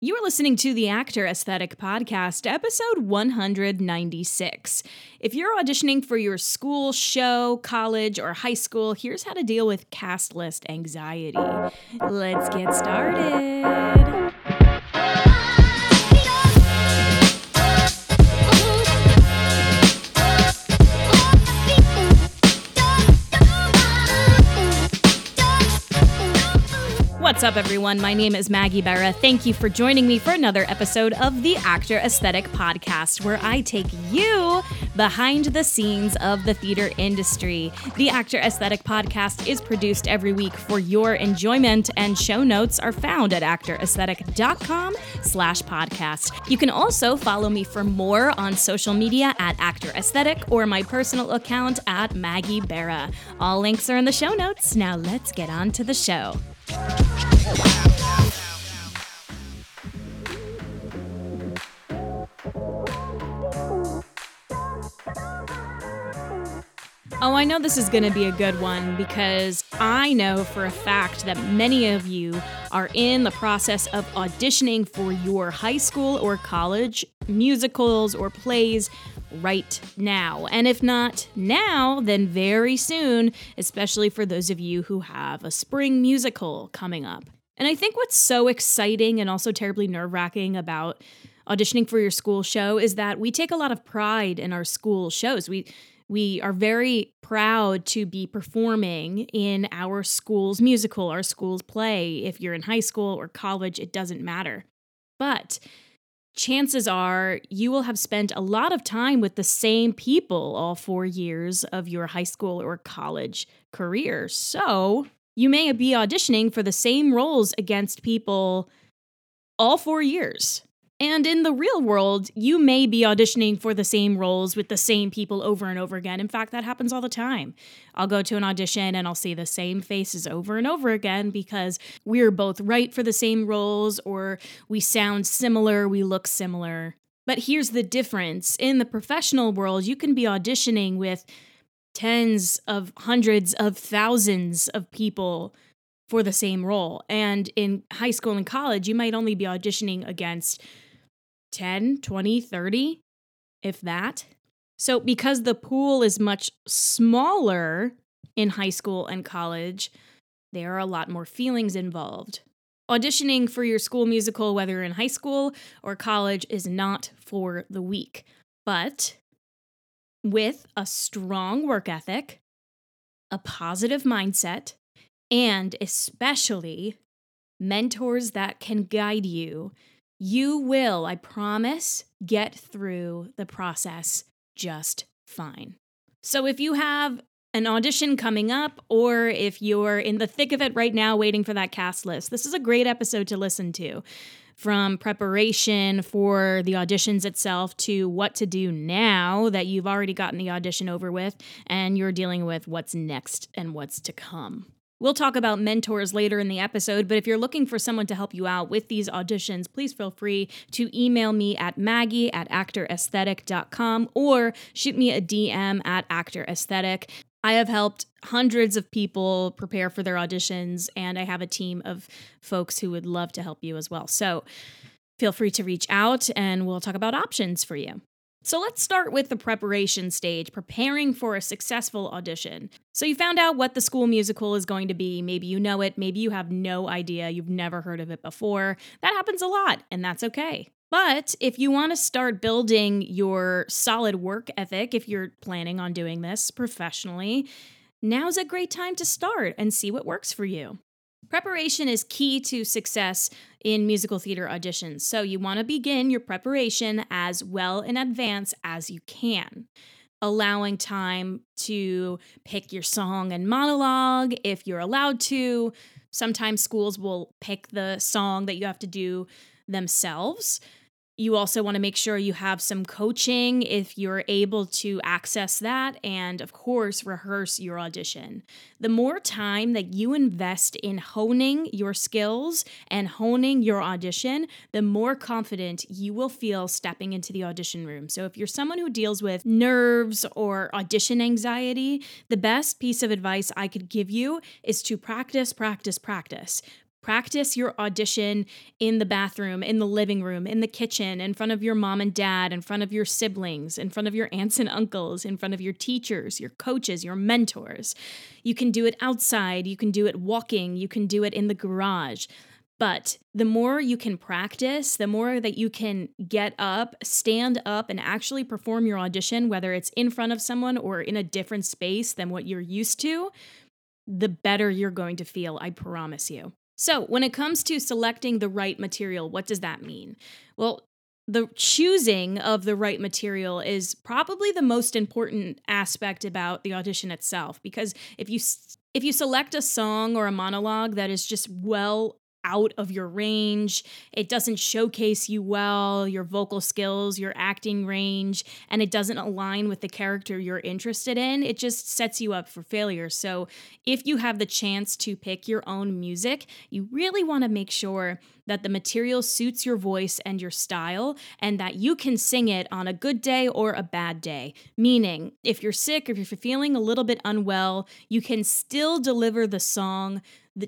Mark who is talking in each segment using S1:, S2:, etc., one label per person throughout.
S1: You are listening to the Actor Aesthetic Podcast, episode 196. If you're auditioning for your school, show, college, or high school, here's how to deal with cast list anxiety. Let's get started. What's up, everyone? My name is Maggie Bera. Thank you for joining me for another episode of the Actor Aesthetic Podcast, where I take you behind the scenes of the theater industry. The Actor Aesthetic Podcast is produced every week for your enjoyment, and show notes are found at actoraesthetic.com slash podcast. You can also follow me for more on social media at Actor Aesthetic or my personal account at Maggie Bera. All links are in the show notes. Now let's get on to the show. Oh, I know this is going to be a good one because I know for a fact that many of you are in the process of auditioning for your high school or college musicals or plays right now. And if not now, then very soon, especially for those of you who have a spring musical coming up. And I think what's so exciting and also terribly nerve wracking about auditioning for your school show is that we take a lot of pride in our school shows. We we are very proud to be performing in our school's musical, our school's play. If you're in high school or college, it doesn't matter. But chances are you will have spent a lot of time with the same people all four years of your high school or college career. So you may be auditioning for the same roles against people all four years. And in the real world, you may be auditioning for the same roles with the same people over and over again. In fact, that happens all the time. I'll go to an audition and I'll see the same faces over and over again because we're both right for the same roles or we sound similar, we look similar. But here's the difference in the professional world, you can be auditioning with tens of hundreds of thousands of people for the same role. And in high school and college, you might only be auditioning against 10, 20, 30, if that. So, because the pool is much smaller in high school and college, there are a lot more feelings involved. Auditioning for your school musical, whether in high school or college, is not for the weak. But with a strong work ethic, a positive mindset, and especially mentors that can guide you you will, I promise, get through the process just fine. So if you have an audition coming up, or if you're in the thick of it right now waiting for that cast list, this is a great episode to listen to. From preparation for the auditions itself to what to do now that you've already gotten the audition over with and you're dealing with what's next and what's to come. We'll talk about mentors later in the episode, but if you're looking for someone to help you out with these auditions, please feel free to email me at maggie at actoraesthetic.com or shoot me a DM at actoraesthetic. I have helped hundreds of people prepare for their auditions, and I have a team of folks who would love to help you as well. So feel free to reach out and we'll talk about options for you. So let's start with the preparation stage, preparing for a successful audition. So you found out what the school musical is going to be. Maybe you know it, maybe you have no idea, you've never heard of it before. That happens a lot, and that's okay. But if you want to start building your solid work ethic, if you're planning on doing this professionally, now's a great time to start and see what works for you. Preparation is key to success in musical theater auditions, so you want to begin your preparation as well in advance as you can. Allowing time to pick your song and monologue if you're allowed to. Sometimes schools will pick the song that you have to do themselves. You also want to make sure you have some coaching if you're able to access that, and of course, rehearse your audition. The more time that you invest in honing your skills and honing your audition, the more confident you will feel stepping into the audition room. So, if you're someone who deals with nerves or audition anxiety, the best piece of advice I could give you is to practice, practice, practice Practice your audition in the bathroom, in the living room, in the kitchen, in front of your mom and dad, in front of your siblings, in front of your aunts and uncles, in front of your teachers, your coaches, your mentors. You can do it outside, you can do it walking, you can do it in the garage. But the more you can practice, the more that you can get up, stand up, and actually perform your audition, whether it's in front of someone or in a different space than what you're used to, the better you're going to feel, I promise you. So, when it comes to selecting the right material, what does that mean? Well, the choosing of the right material is probably the most important aspect about the audition itself because if you if you select a song or a monologue that is just well out of your range. It doesn't showcase you well, your vocal skills, your acting range, and it doesn't align with the character you're interested in. It just sets you up for failure. So, if you have the chance to pick your own music, you really want to make sure that the material suits your voice and your style and that you can sing it on a good day or a bad day. Meaning, if you're sick, if you're feeling a little bit unwell, you can still deliver the song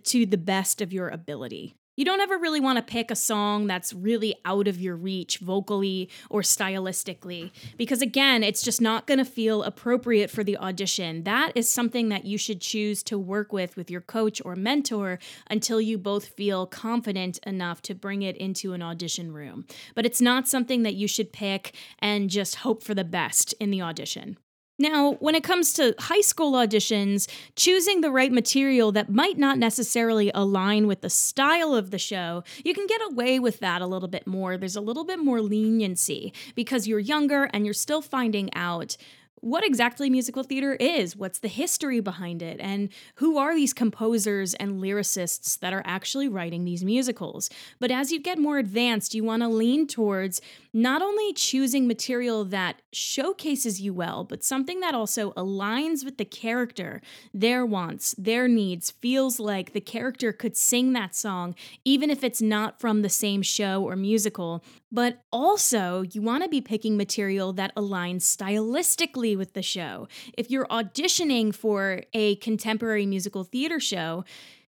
S1: to the best of your ability. You don't ever really want to pick a song that's really out of your reach vocally or stylistically because, again, it's just not going to feel appropriate for the audition. That is something that you should choose to work with with your coach or mentor until you both feel confident enough to bring it into an audition room. But it's not something that you should pick and just hope for the best in the audition. Now, when it comes to high school auditions, choosing the right material that might not necessarily align with the style of the show, you can get away with that a little bit more. There's a little bit more leniency because you're younger and you're still finding out what exactly musical theater is, what's the history behind it, and who are these composers and lyricists that are actually writing these musicals. But as you get more advanced, you want to lean towards not only choosing material that showcases you well, but something that also aligns with the character, their wants, their needs, feels like the character could sing that song, even if it's not from the same show or musical. But also, you want to be picking material that aligns stylistically with the show. If you're auditioning for a contemporary musical theater show,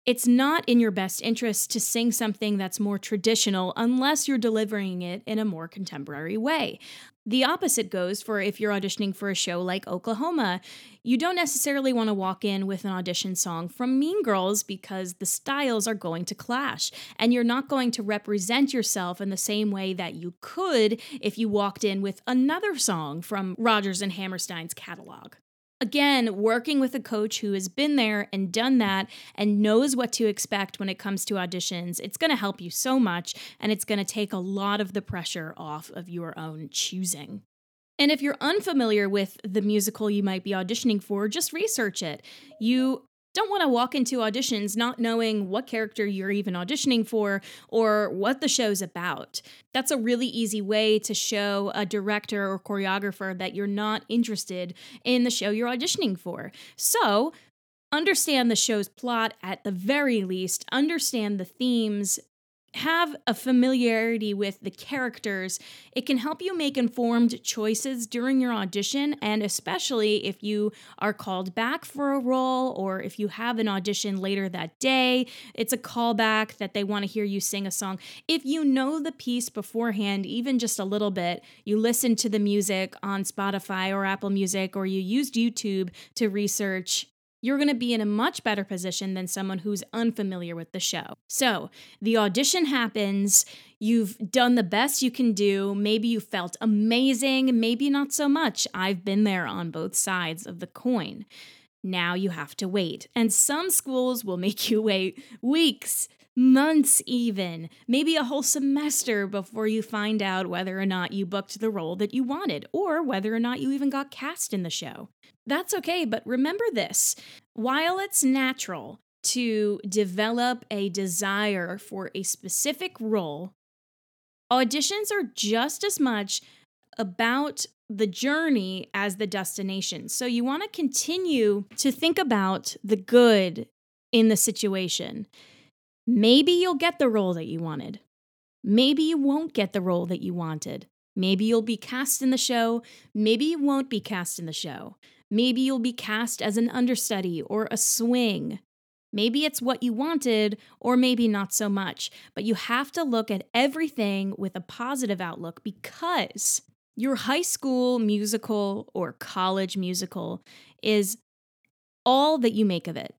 S1: it's not in your best interest to sing something that's more traditional unless you're delivering it in a more contemporary way. The opposite goes for if you're auditioning for a show like Oklahoma. You don't necessarily want to walk in with an audition song from Mean Girls because the styles are going to clash, and you're not going to represent yourself in the same way that you could if you walked in with another song from Rodgers and Hammerstein's catalog. Again, working with a coach who has been there and done that and knows what to expect when it comes to auditions, it's going to help you so much and it's going to take a lot of the pressure off of your own choosing. And if you're unfamiliar with the musical you might be auditioning for, just research it. You don't want to walk into auditions not knowing what character you're even auditioning for or what the show's about. That's a really easy way to show a director or choreographer that you're not interested in the show you're auditioning for. So, understand the show's plot at the very least, understand the themes have a familiarity with the characters, it can help you make informed choices during your audition, and especially if you are called back for a role or if you have an audition later that day, it's a callback that they want to hear you sing a song. If you know the piece beforehand, even just a little bit, you listen to the music on Spotify or Apple Music, or you used YouTube to research you're going to be in a much better position than someone who's unfamiliar with the show. So, the audition happens. You've done the best you can do. Maybe you felt amazing, maybe not so much. I've been there on both sides of the coin. Now you have to wait. And some schools will make you wait weeks, months, even, maybe a whole semester before you find out whether or not you booked the role that you wanted or whether or not you even got cast in the show. That's okay, but remember this while it's natural to develop a desire for a specific role, auditions are just as much about the journey as the destination. So you want to continue to think about the good in the situation. Maybe you'll get the role that you wanted. Maybe you won't get the role that you wanted. Maybe you'll be cast in the show. Maybe you won't be cast in the show. Maybe you'll be cast as an understudy or a swing. Maybe it's what you wanted, or maybe not so much. But you have to look at everything with a positive outlook because your high school musical or college musical is all that you make of it.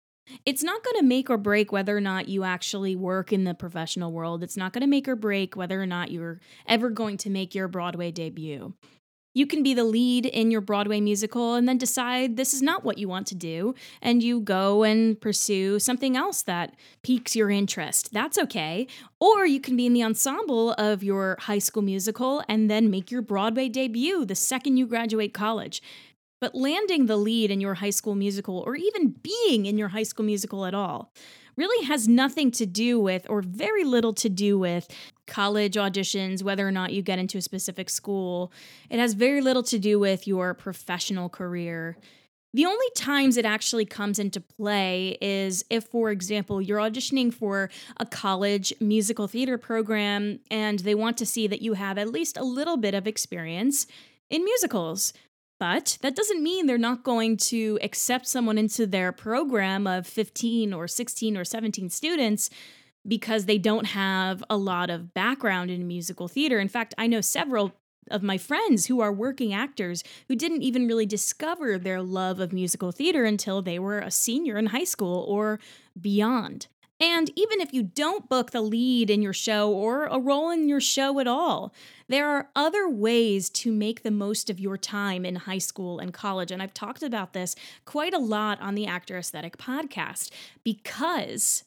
S1: It's not going to make or break whether or not you actually work in the professional world. It's not going to make or break whether or not you're ever going to make your Broadway debut. You can be the lead in your Broadway musical and then decide this is not what you want to do, and you go and pursue something else that piques your interest. That's okay. Or you can be in the ensemble of your high school musical and then make your Broadway debut the second you graduate college. But landing the lead in your high school musical, or even being in your high school musical at all, really has nothing to do with, or very little to do with, college auditions, whether or not you get into a specific school. It has very little to do with your professional career. The only times it actually comes into play is if, for example, you're auditioning for a college musical theater program and they want to see that you have at least a little bit of experience in musicals. But that doesn't mean they're not going to accept someone into their program of 15 or 16 or 17 students because they don't have a lot of background in musical theater. In fact, I know several of my friends who are working actors who didn't even really discover their love of musical theater until they were a senior in high school or beyond. And even if you don't book the lead in your show or a role in your show at all, there are other ways to make the most of your time in high school and college. And I've talked about this quite a lot on the Actor Aesthetic podcast because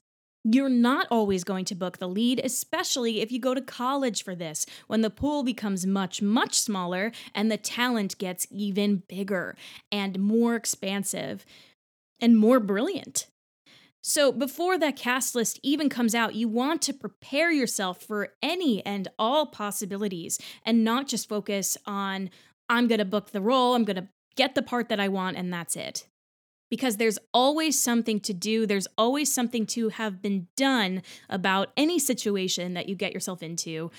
S1: you're not always going to book the lead, especially if you go to college for this, when the pool becomes much, much smaller and the talent gets even bigger and more expansive and more brilliant. So, before that cast list even comes out, you want to prepare yourself for any and all possibilities and not just focus on, I'm going to book the role, I'm going to get the part that I want, and that's it. Because there's always something to do, there's always something to have been done about any situation that you get yourself into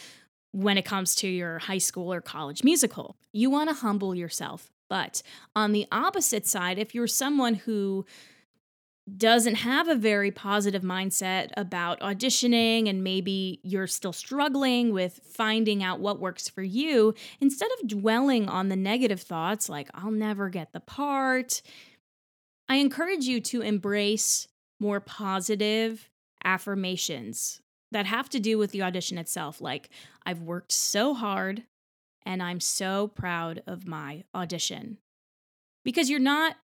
S1: when it comes to your high school or college musical. You want to humble yourself. But on the opposite side, if you're someone who doesn't have a very positive mindset about auditioning and maybe you're still struggling with finding out what works for you, instead of dwelling on the negative thoughts like, I'll never get the part, I encourage you to embrace more positive affirmations that have to do with the audition itself. Like, I've worked so hard and I'm so proud of my audition. Because you're not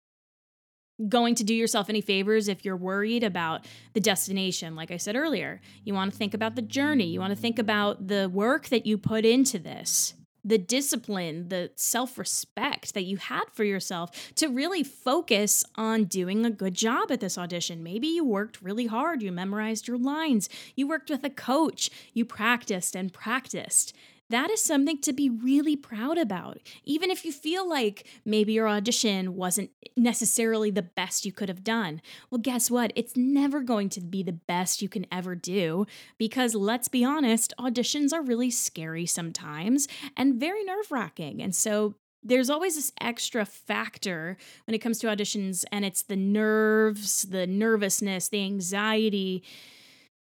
S1: going to do yourself any favors if you're worried about the destination. Like I said earlier, you want to think about the journey, you want to think about the work that you put into this. The discipline, the self respect that you had for yourself to really focus on doing a good job at this audition. Maybe you worked really hard, you memorized your lines, you worked with a coach, you practiced and practiced that is something to be really proud about. Even if you feel like maybe your audition wasn't necessarily the best you could have done. Well, guess what? It's never going to be the best you can ever do because let's be honest, auditions are really scary sometimes and very nerve wracking. And so there's always this extra factor when it comes to auditions, and it's the nerves, the nervousness, the anxiety,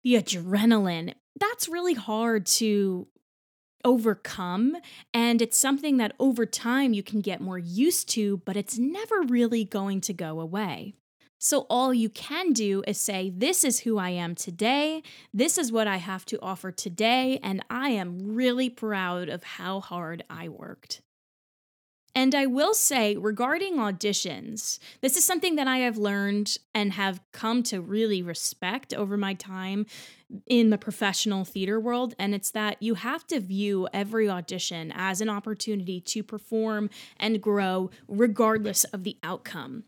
S1: the adrenaline. That's really hard to overcome. And it's something that over time you can get more used to, but it's never really going to go away. So, all you can do is say, This is who I am today. This is what I have to offer today. And I am really proud of how hard I worked. And I will say, regarding auditions, this is something that I have learned and have come to really respect over my time in the professional theater world. And it's that you have to view every audition as an opportunity to perform and grow, regardless of the outcome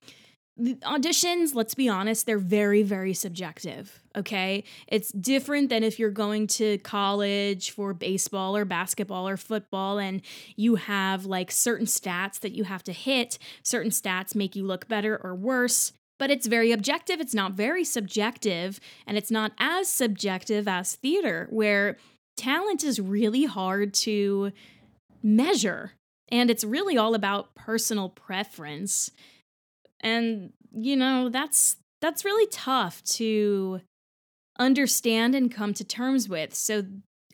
S1: the auditions, let's be honest, they're very, very subjective. Okay. It's different than if you're going to college for baseball or basketball or football and you have like certain stats that you have to hit. Certain stats make you look better or worse. But it's very objective, it's not very subjective, and it's not as subjective as theater, where talent is really hard to measure. And it's really all about personal preference. And, you know, that's that's really tough to understand and come to terms with. So,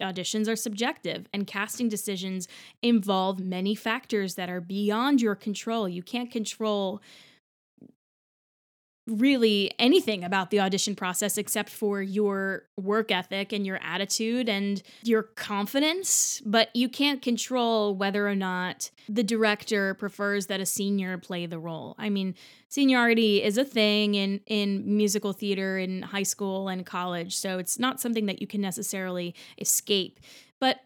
S1: auditions are subjective, and casting decisions involve many factors that are beyond your control. You can't control really anything about the audition process except for your work ethic and your attitude and your confidence, but you can't control whether or not the director prefers that a senior play the role. I mean, seniority is a thing in in musical theater in high school and college, so it's not something that you can necessarily escape. But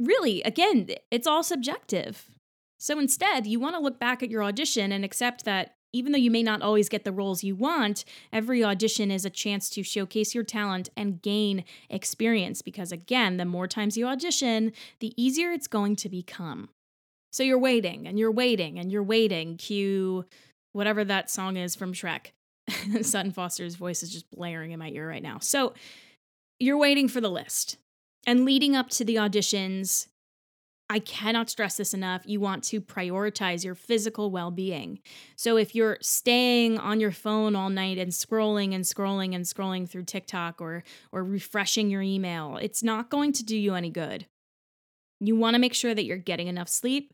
S1: really, again, it's all subjective. So instead, you want to look back at your audition and accept that even though you may not always get the roles you want, every audition is a chance to showcase your talent and gain experience because, again, the more times you audition, the easier it's going to become. So you're waiting and you're waiting and you're waiting. Cue whatever that song is from Shrek. Sutton Foster's voice is just blaring in my ear right now. So you're waiting for the list. And leading up to the auditions, I cannot stress this enough. You want to prioritize your physical well being. So, if you're staying on your phone all night and scrolling and scrolling and scrolling through TikTok or, or refreshing your email, it's not going to do you any good. You want to make sure that you're getting enough sleep,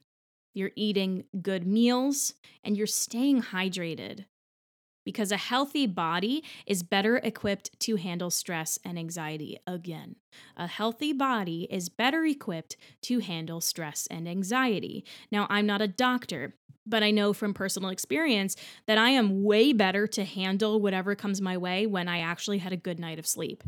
S1: you're eating good meals, and you're staying hydrated because a healthy body is better equipped to handle stress and anxiety again. A healthy body is better equipped to handle stress and anxiety. Now, I'm not a doctor, but I know from personal experience that I am way better to handle whatever comes my way when I actually had a good night of sleep.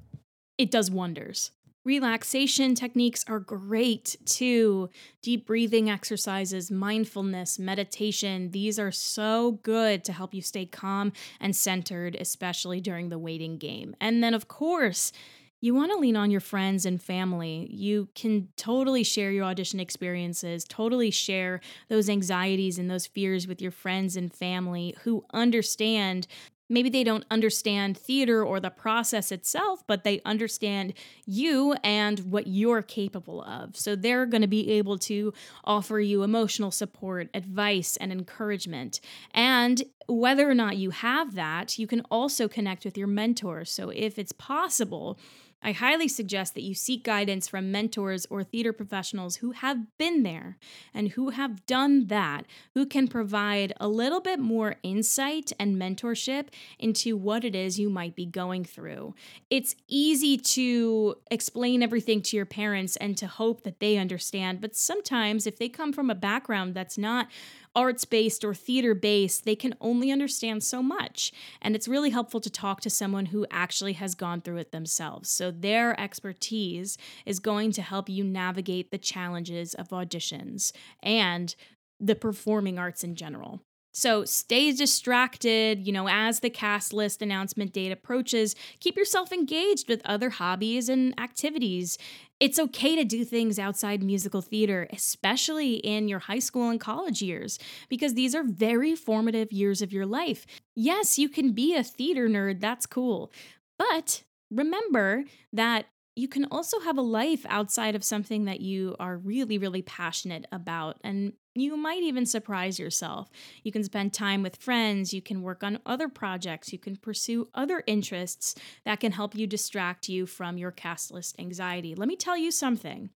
S1: It does wonders. Relaxation techniques are great too. Deep breathing exercises, mindfulness, meditation, these are so good to help you stay calm and centered, especially during the waiting game. And then, of course, you want to lean on your friends and family. You can totally share your audition experiences, totally share those anxieties and those fears with your friends and family who understand maybe they don't understand theater or the process itself, but they understand you and what you're capable of. So they're going to be able to offer you emotional support, advice, and encouragement. And whether or not you have that, you can also connect with your mentors. So if it's possible, I highly suggest that you seek guidance from mentors or theater professionals who have been there and who have done that, who can provide a little bit more insight and mentorship into what it is you might be going through. It's easy to explain everything to your parents and to hope that they understand, but sometimes if they come from a background that's not arts based or theater based, they can only understand so much. And it's really helpful to talk to someone who actually has gone through it themselves. So their expertise is going to help you navigate the challenges of auditions and the performing arts in general. So stay distracted, you know, as the cast list announcement date approaches. Keep yourself engaged with other hobbies and activities. It's okay to do things outside musical theater, especially in your high school and college years, because these are very formative years of your life. Yes, you can be a theater nerd, that's cool. But remember that you can also have a life outside of something that you are really, really passionate about. And you might even surprise yourself. You can spend time with friends, you can work on other projects, you can pursue other interests that can help you distract you from your cast list anxiety. Let me tell you something.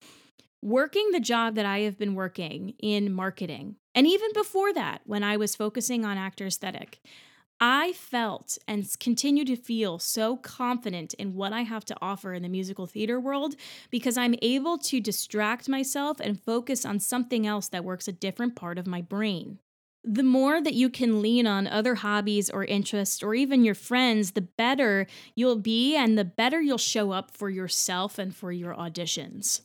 S1: Working the job that I have been working in marketing, and even before that, when I was focusing on actor aesthetic, I felt and continue to feel so confident in what I have to offer in the musical theater world because I'm able to distract myself and focus on something else that works a different part of my brain. The more that you can lean on other hobbies or interests or even your friends, the better you'll be and the better you'll show up for yourself and for your auditions.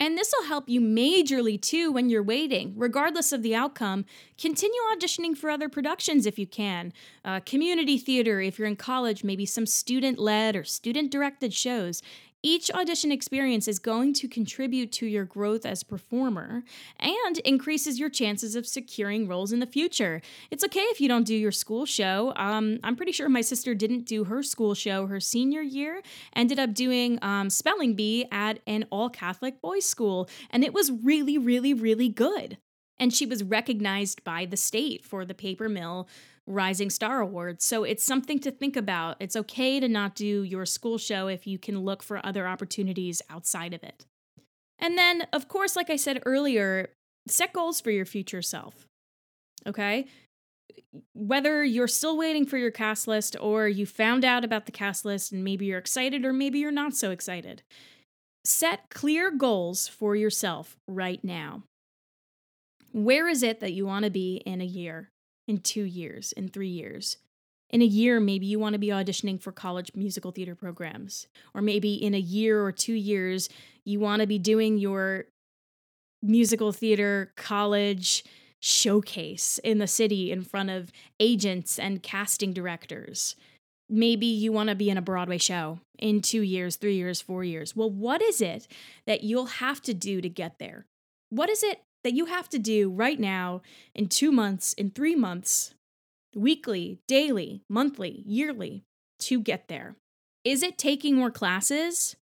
S1: And this will help you majorly too when you're waiting. Regardless of the outcome, continue auditioning for other productions if you can. Uh, community theater, if you're in college, maybe some student led or student directed shows. Each audition experience is going to contribute to your growth as performer and increases your chances of securing roles in the future. It's okay if you don't do your school show. Um, I'm pretty sure my sister didn't do her school show her senior year, ended up doing um, spelling bee at an all Catholic boys' school, and it was really, really, really good. And she was recognized by the state for the paper mill Rising Star Awards. So it's something to think about. It's okay to not do your school show if you can look for other opportunities outside of it. And then, of course, like I said earlier, set goals for your future self. Okay? Whether you're still waiting for your cast list or you found out about the cast list and maybe you're excited or maybe you're not so excited, set clear goals for yourself right now. Where is it that you want to be in a year, in two years, in three years? In a year, maybe you want to be auditioning for college musical theater programs. Or maybe in a year or two years, you want to be doing your musical theater college showcase in the city in front of agents and casting directors. Maybe you want to be in a Broadway show in two years, three years, four years. Well, what is it that you'll have to do to get there? What is it that you have to do right now in two months, in three months, weekly, daily, monthly, yearly to get there? Is it taking more classes?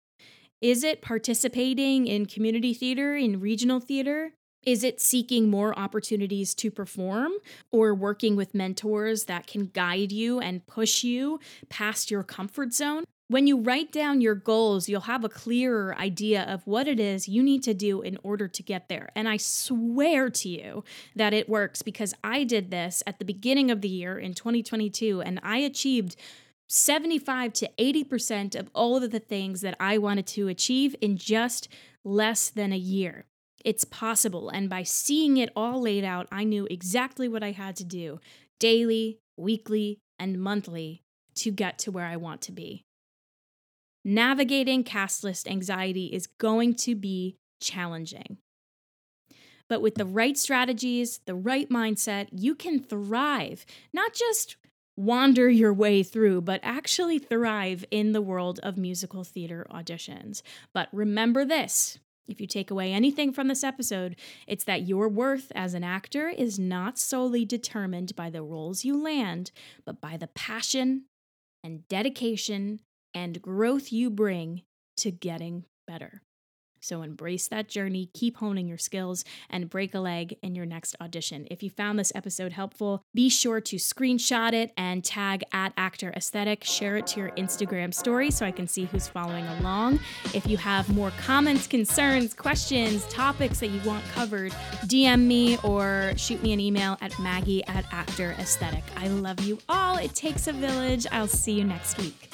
S1: Is it participating in community theater, in regional theater? Is it seeking more opportunities to perform or working with mentors that can guide you and push you past your comfort zone? When you write down your goals, you'll have a clearer idea of what it is you need to do in order to get there. And I swear to you that it works because I did this at the beginning of the year in 2022 and I achieved 75 to 80% of all of the things that I wanted to achieve in just less than a year. It's possible. And by seeing it all laid out, I knew exactly what I had to do daily, weekly, and monthly to get to where I want to be. Navigating cast list anxiety is going to be challenging. But with the right strategies, the right mindset, you can thrive, not just wander your way through, but actually thrive in the world of musical theater auditions. But remember this if you take away anything from this episode, it's that your worth as an actor is not solely determined by the roles you land, but by the passion and dedication and growth you bring to getting better. So embrace that journey, keep honing your skills, and break a leg in your next audition. If you found this episode helpful, be sure to screenshot it and tag at Actor Aesthetic. Share it to your Instagram story so I can see who's following along. If you have more comments, concerns, questions, topics that you want covered, DM me or shoot me an email at Maggie at Actor Aesthetic. I love you all. It takes a village. I'll see you next week.